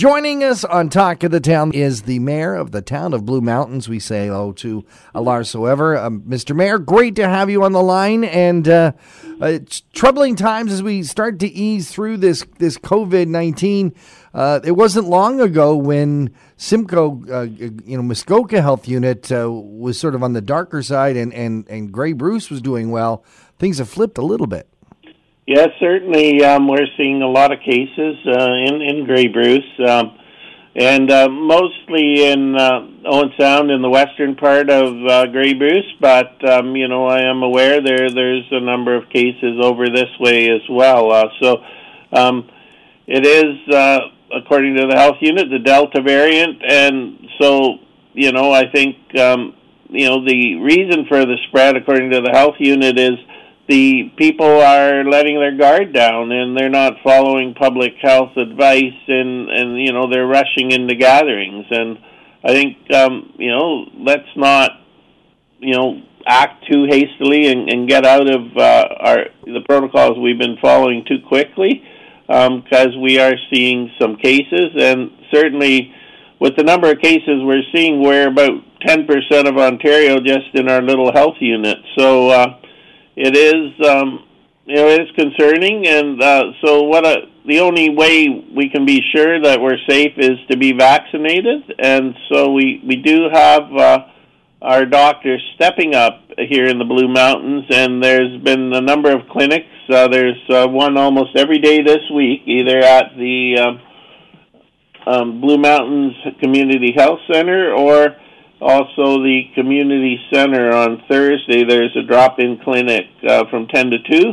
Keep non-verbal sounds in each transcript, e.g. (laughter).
Joining us on Talk of the Town is the mayor of the town of Blue Mountains. We say hello to Alar Soever. Um, Mr. Mayor, great to have you on the line. And uh, uh, it's troubling times as we start to ease through this, this COVID 19. Uh, it wasn't long ago when Simcoe, uh, you know, Muskoka Health Unit uh, was sort of on the darker side and, and, and Grey Bruce was doing well. Things have flipped a little bit. Yes, certainly. Um, we're seeing a lot of cases uh, in in Grey Bruce, um, and uh, mostly in uh, Owen Sound in the western part of uh, Grey Bruce. But um, you know, I am aware there there's a number of cases over this way as well. Uh, so um, it is, uh, according to the health unit, the Delta variant, and so you know, I think um, you know the reason for the spread, according to the health unit, is the people are letting their guard down and they're not following public health advice and and you know they're rushing into gatherings. And I think um, you know let's not you know act too hastily and, and get out of uh, our the protocols we've been following too quickly because um, we are seeing some cases. And certainly with the number of cases we're seeing we're about 10% of Ontario just in our little health unit. So uh, it is um, you know it's concerning, and uh, so what? A, the only way we can be sure that we're safe is to be vaccinated, and so we we do have. Uh, our doctors stepping up here in the Blue Mountains, and there's been a number of clinics. Uh, there's uh, one almost every day this week, either at the uh, um, Blue Mountains Community Health Center or also, the community center on Thursday, there's a drop-in clinic uh, from 10 to 2,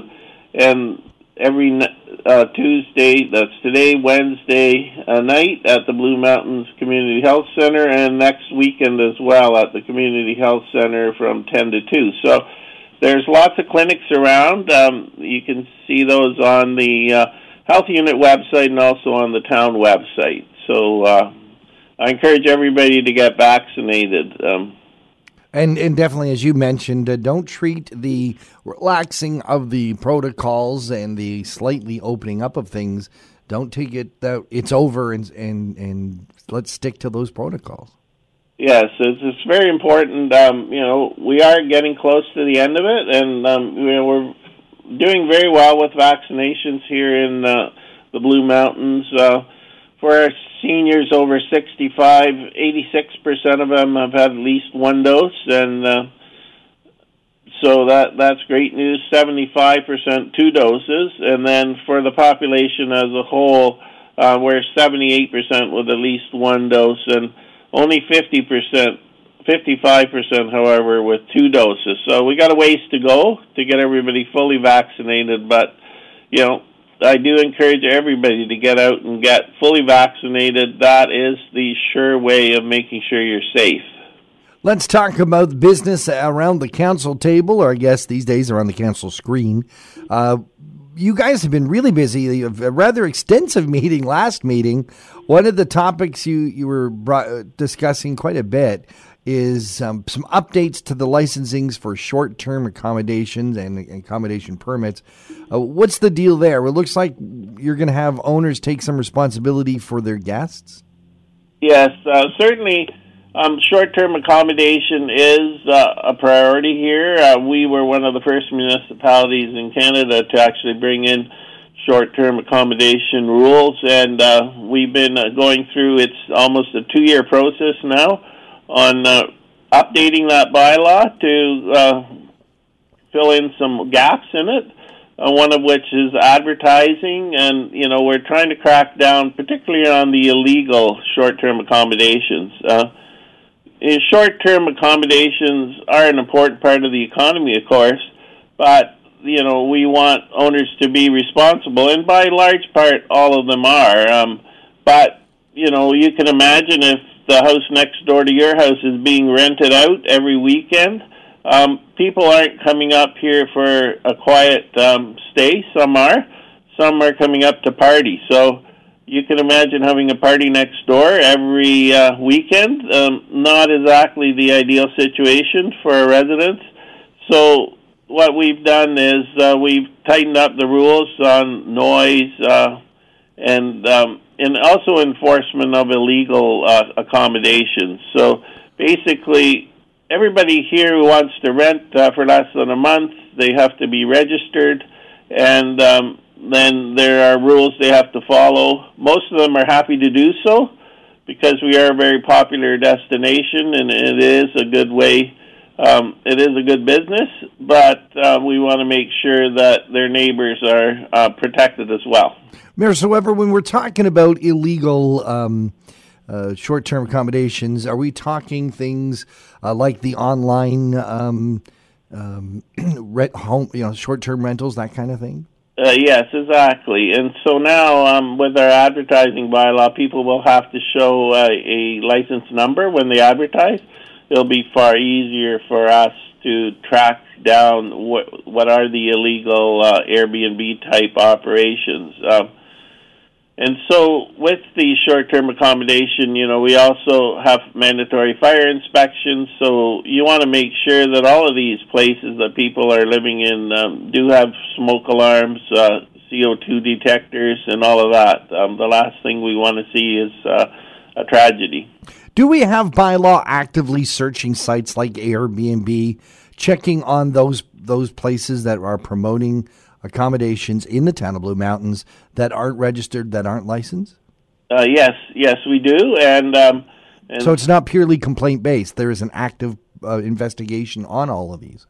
and every uh, Tuesday, that's today, Wednesday uh, night at the Blue Mountains Community Health Center, and next weekend as well at the Community Health Center from 10 to 2. So there's lots of clinics around. Um, you can see those on the uh, Health Unit website and also on the town website. So uh, I encourage everybody to get vaccinated. Um, and and definitely, as you mentioned, uh, don't treat the relaxing of the protocols and the slightly opening up of things. Don't take it that it's over and and and let's stick to those protocols. Yes, it's, it's very important. Um, you know, we are getting close to the end of it, and um, you know, we're doing very well with vaccinations here in uh, the Blue Mountains. Uh, for our seniors over 65, 86% of them have had at least one dose, and uh, so that that's great news. 75% two doses, and then for the population as a whole, uh, we're 78% with at least one dose, and only 50%. 55%, however, with two doses. So we got a ways to go to get everybody fully vaccinated, but you know, I do encourage everybody to get out and get fully vaccinated. That is the sure way of making sure you're safe. Let's talk about business around the council table, or I guess these days around the council screen. Uh, you guys have been really busy. A rather extensive (laughs) meeting last meeting. One of the topics you you were brought, discussing quite a bit is um, some updates to the licensings for short term accommodations and accommodation permits. Uh, what's the deal there? It looks like you're going to have owners take some responsibility for their guests. Yes, uh, certainly. Um, short term accommodation is uh, a priority here. Uh, we were one of the first municipalities in Canada to actually bring in short term accommodation rules, and uh, we've been uh, going through it's almost a two year process now on uh, updating that bylaw to uh, fill in some gaps in it. Uh, one of which is advertising, and you know we're trying to crack down, particularly on the illegal short-term accommodations. Uh, short-term accommodations are an important part of the economy, of course, but you know we want owners to be responsible, and by large part, all of them are. Um, but you know, you can imagine if the house next door to your house is being rented out every weekend. Um, people aren't coming up here for a quiet um, stay. Some are. Some are coming up to party. So you can imagine having a party next door every uh, weekend. Um, not exactly the ideal situation for a residents. So what we've done is uh, we've tightened up the rules on noise uh, and um, and also enforcement of illegal uh, accommodations. So basically, everybody here who wants to rent uh, for less than a month, they have to be registered, and um, then there are rules they have to follow. Most of them are happy to do so because we are a very popular destination, and it is a good way. Um, it is a good business, but uh, we want to make sure that their neighbors are uh, protected as well. Mayor, so however, when we're talking about illegal um, uh, short-term accommodations, are we talking things uh, like the online um, um, (clears throat) rent home, you know, short-term rentals, that kind of thing? Uh, yes, exactly. And so now, um, with our advertising bylaw, people will have to show uh, a license number when they advertise. It'll be far easier for us to track down what what are the illegal uh, Airbnb type operations. Um, and so, with the short term accommodation, you know, we also have mandatory fire inspections. So, you want to make sure that all of these places that people are living in um, do have smoke alarms, uh, CO2 detectors, and all of that. Um, the last thing we want to see is uh, a tragedy. Do we have bylaw actively searching sites like Airbnb, checking on those those places that are promoting accommodations in the town of Blue Mountains that aren't registered, that aren't licensed? Uh, yes, yes, we do, and, um, and so it's not purely complaint based. There is an active uh, investigation on all of these.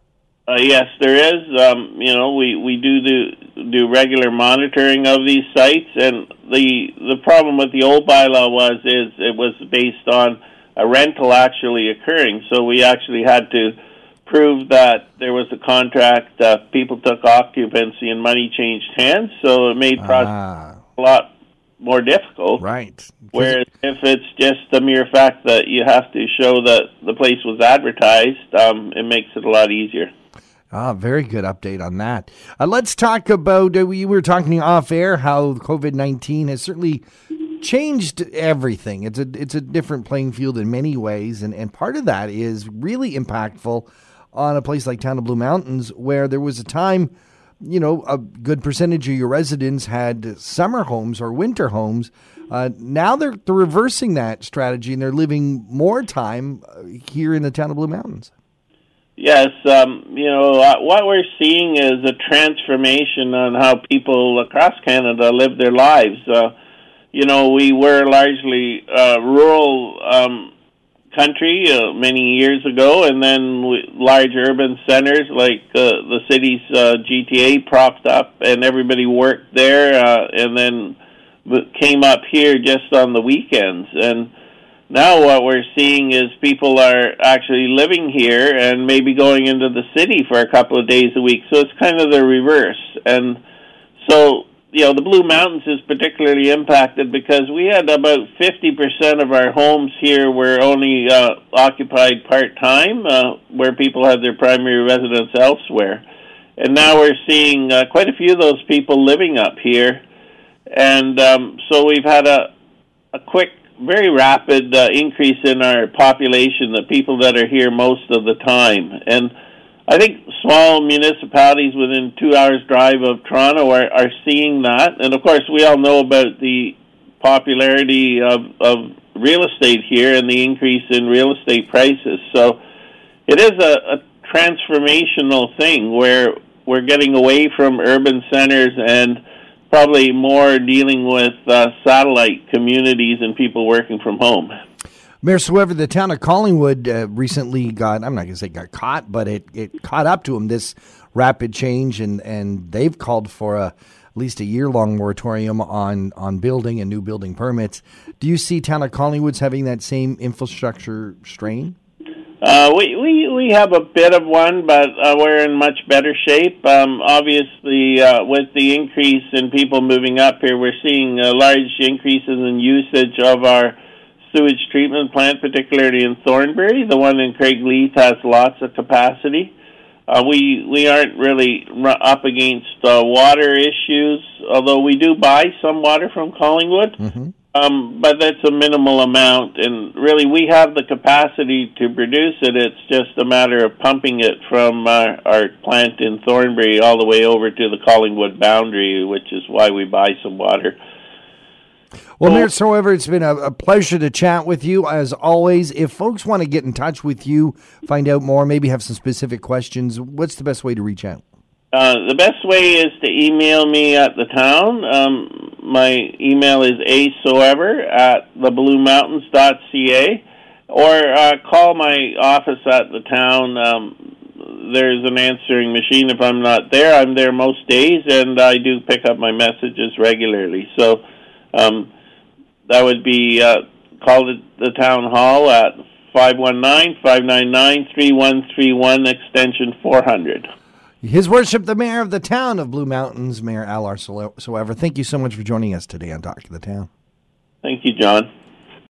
Uh, yes, there is. Um, you know, we we do do do regular monitoring of these sites, and the the problem with the old bylaw was is it was based on a rental actually occurring. So we actually had to prove that there was a contract, uh, people took occupancy, and money changed hands. So it made process ah. a lot more difficult. Right. Whereas if it's just the mere fact that you have to show that the place was advertised, um, it makes it a lot easier. Ah, very good update on that. Uh, let's talk about. Uh, we were talking off air how COVID nineteen has certainly changed everything. It's a it's a different playing field in many ways, and and part of that is really impactful on a place like Town of Blue Mountains, where there was a time, you know, a good percentage of your residents had summer homes or winter homes. Uh, now they're, they're reversing that strategy and they're living more time uh, here in the Town of Blue Mountains. Yes, um, you know uh, what we're seeing is a transformation on how people across Canada live their lives. Uh, you know, we were largely uh, rural um, country uh, many years ago, and then large urban centers like uh, the city's uh, GTA propped up, and everybody worked there, uh, and then came up here just on the weekends. And now what we're seeing is people are actually living here and maybe going into the city for a couple of days a week. So it's kind of the reverse. And so you know, the Blue Mountains is particularly impacted because we had about 50% of our homes here were only uh, occupied part time, uh, where people had their primary residence elsewhere. And now we're seeing uh, quite a few of those people living up here. And um, so we've had a, a quick, very rapid uh, increase in our population, the people that are here most of the time. And I think small municipalities within two hours drive of Toronto are, are seeing that, and of course we all know about the popularity of, of real estate here and the increase in real estate prices. So it is a, a transformational thing where we're getting away from urban centers and probably more dealing with uh, satellite communities and people working from home. Mayor However, the town of Collingwood uh, recently got, I'm not going to say got caught, but it, it caught up to them this rapid change, and, and they've called for a, at least a year long moratorium on, on building and new building permits. Do you see town of Collingwood's having that same infrastructure strain? Uh, we, we we have a bit of one, but uh, we're in much better shape. Um, obviously, uh, with the increase in people moving up here, we're seeing uh, large increases in usage of our sewage treatment plant, particularly in Thornbury. The one in Craigleith has lots of capacity. Uh, we we aren't really up against uh, water issues, although we do buy some water from Collingwood, mm-hmm. um, but that's a minimal amount. And really, we have the capacity to produce it. It's just a matter of pumping it from uh, our plant in Thornbury all the way over to the Collingwood boundary, which is why we buy some water. Well, Mayor Soever, it's been a, a, pleasure to chat with you as always. If folks want to get in touch with you, find out more, maybe have some specific questions, what's the best way to reach out? Uh, the best way is to email me at the town. Um, my email is asoever at thebluemountains.ca or uh, call my office at the town. Um, there's an answering machine if I'm not there. I'm there most days, and I do pick up my messages regularly. So um, that would be uh, call the, the town hall at 519-599-3131, extension 400. His Worship, the Mayor of the Town of Blue Mountains, Mayor Al Soever. Thank you so much for joining us today on Talk to the Town. Thank you, John.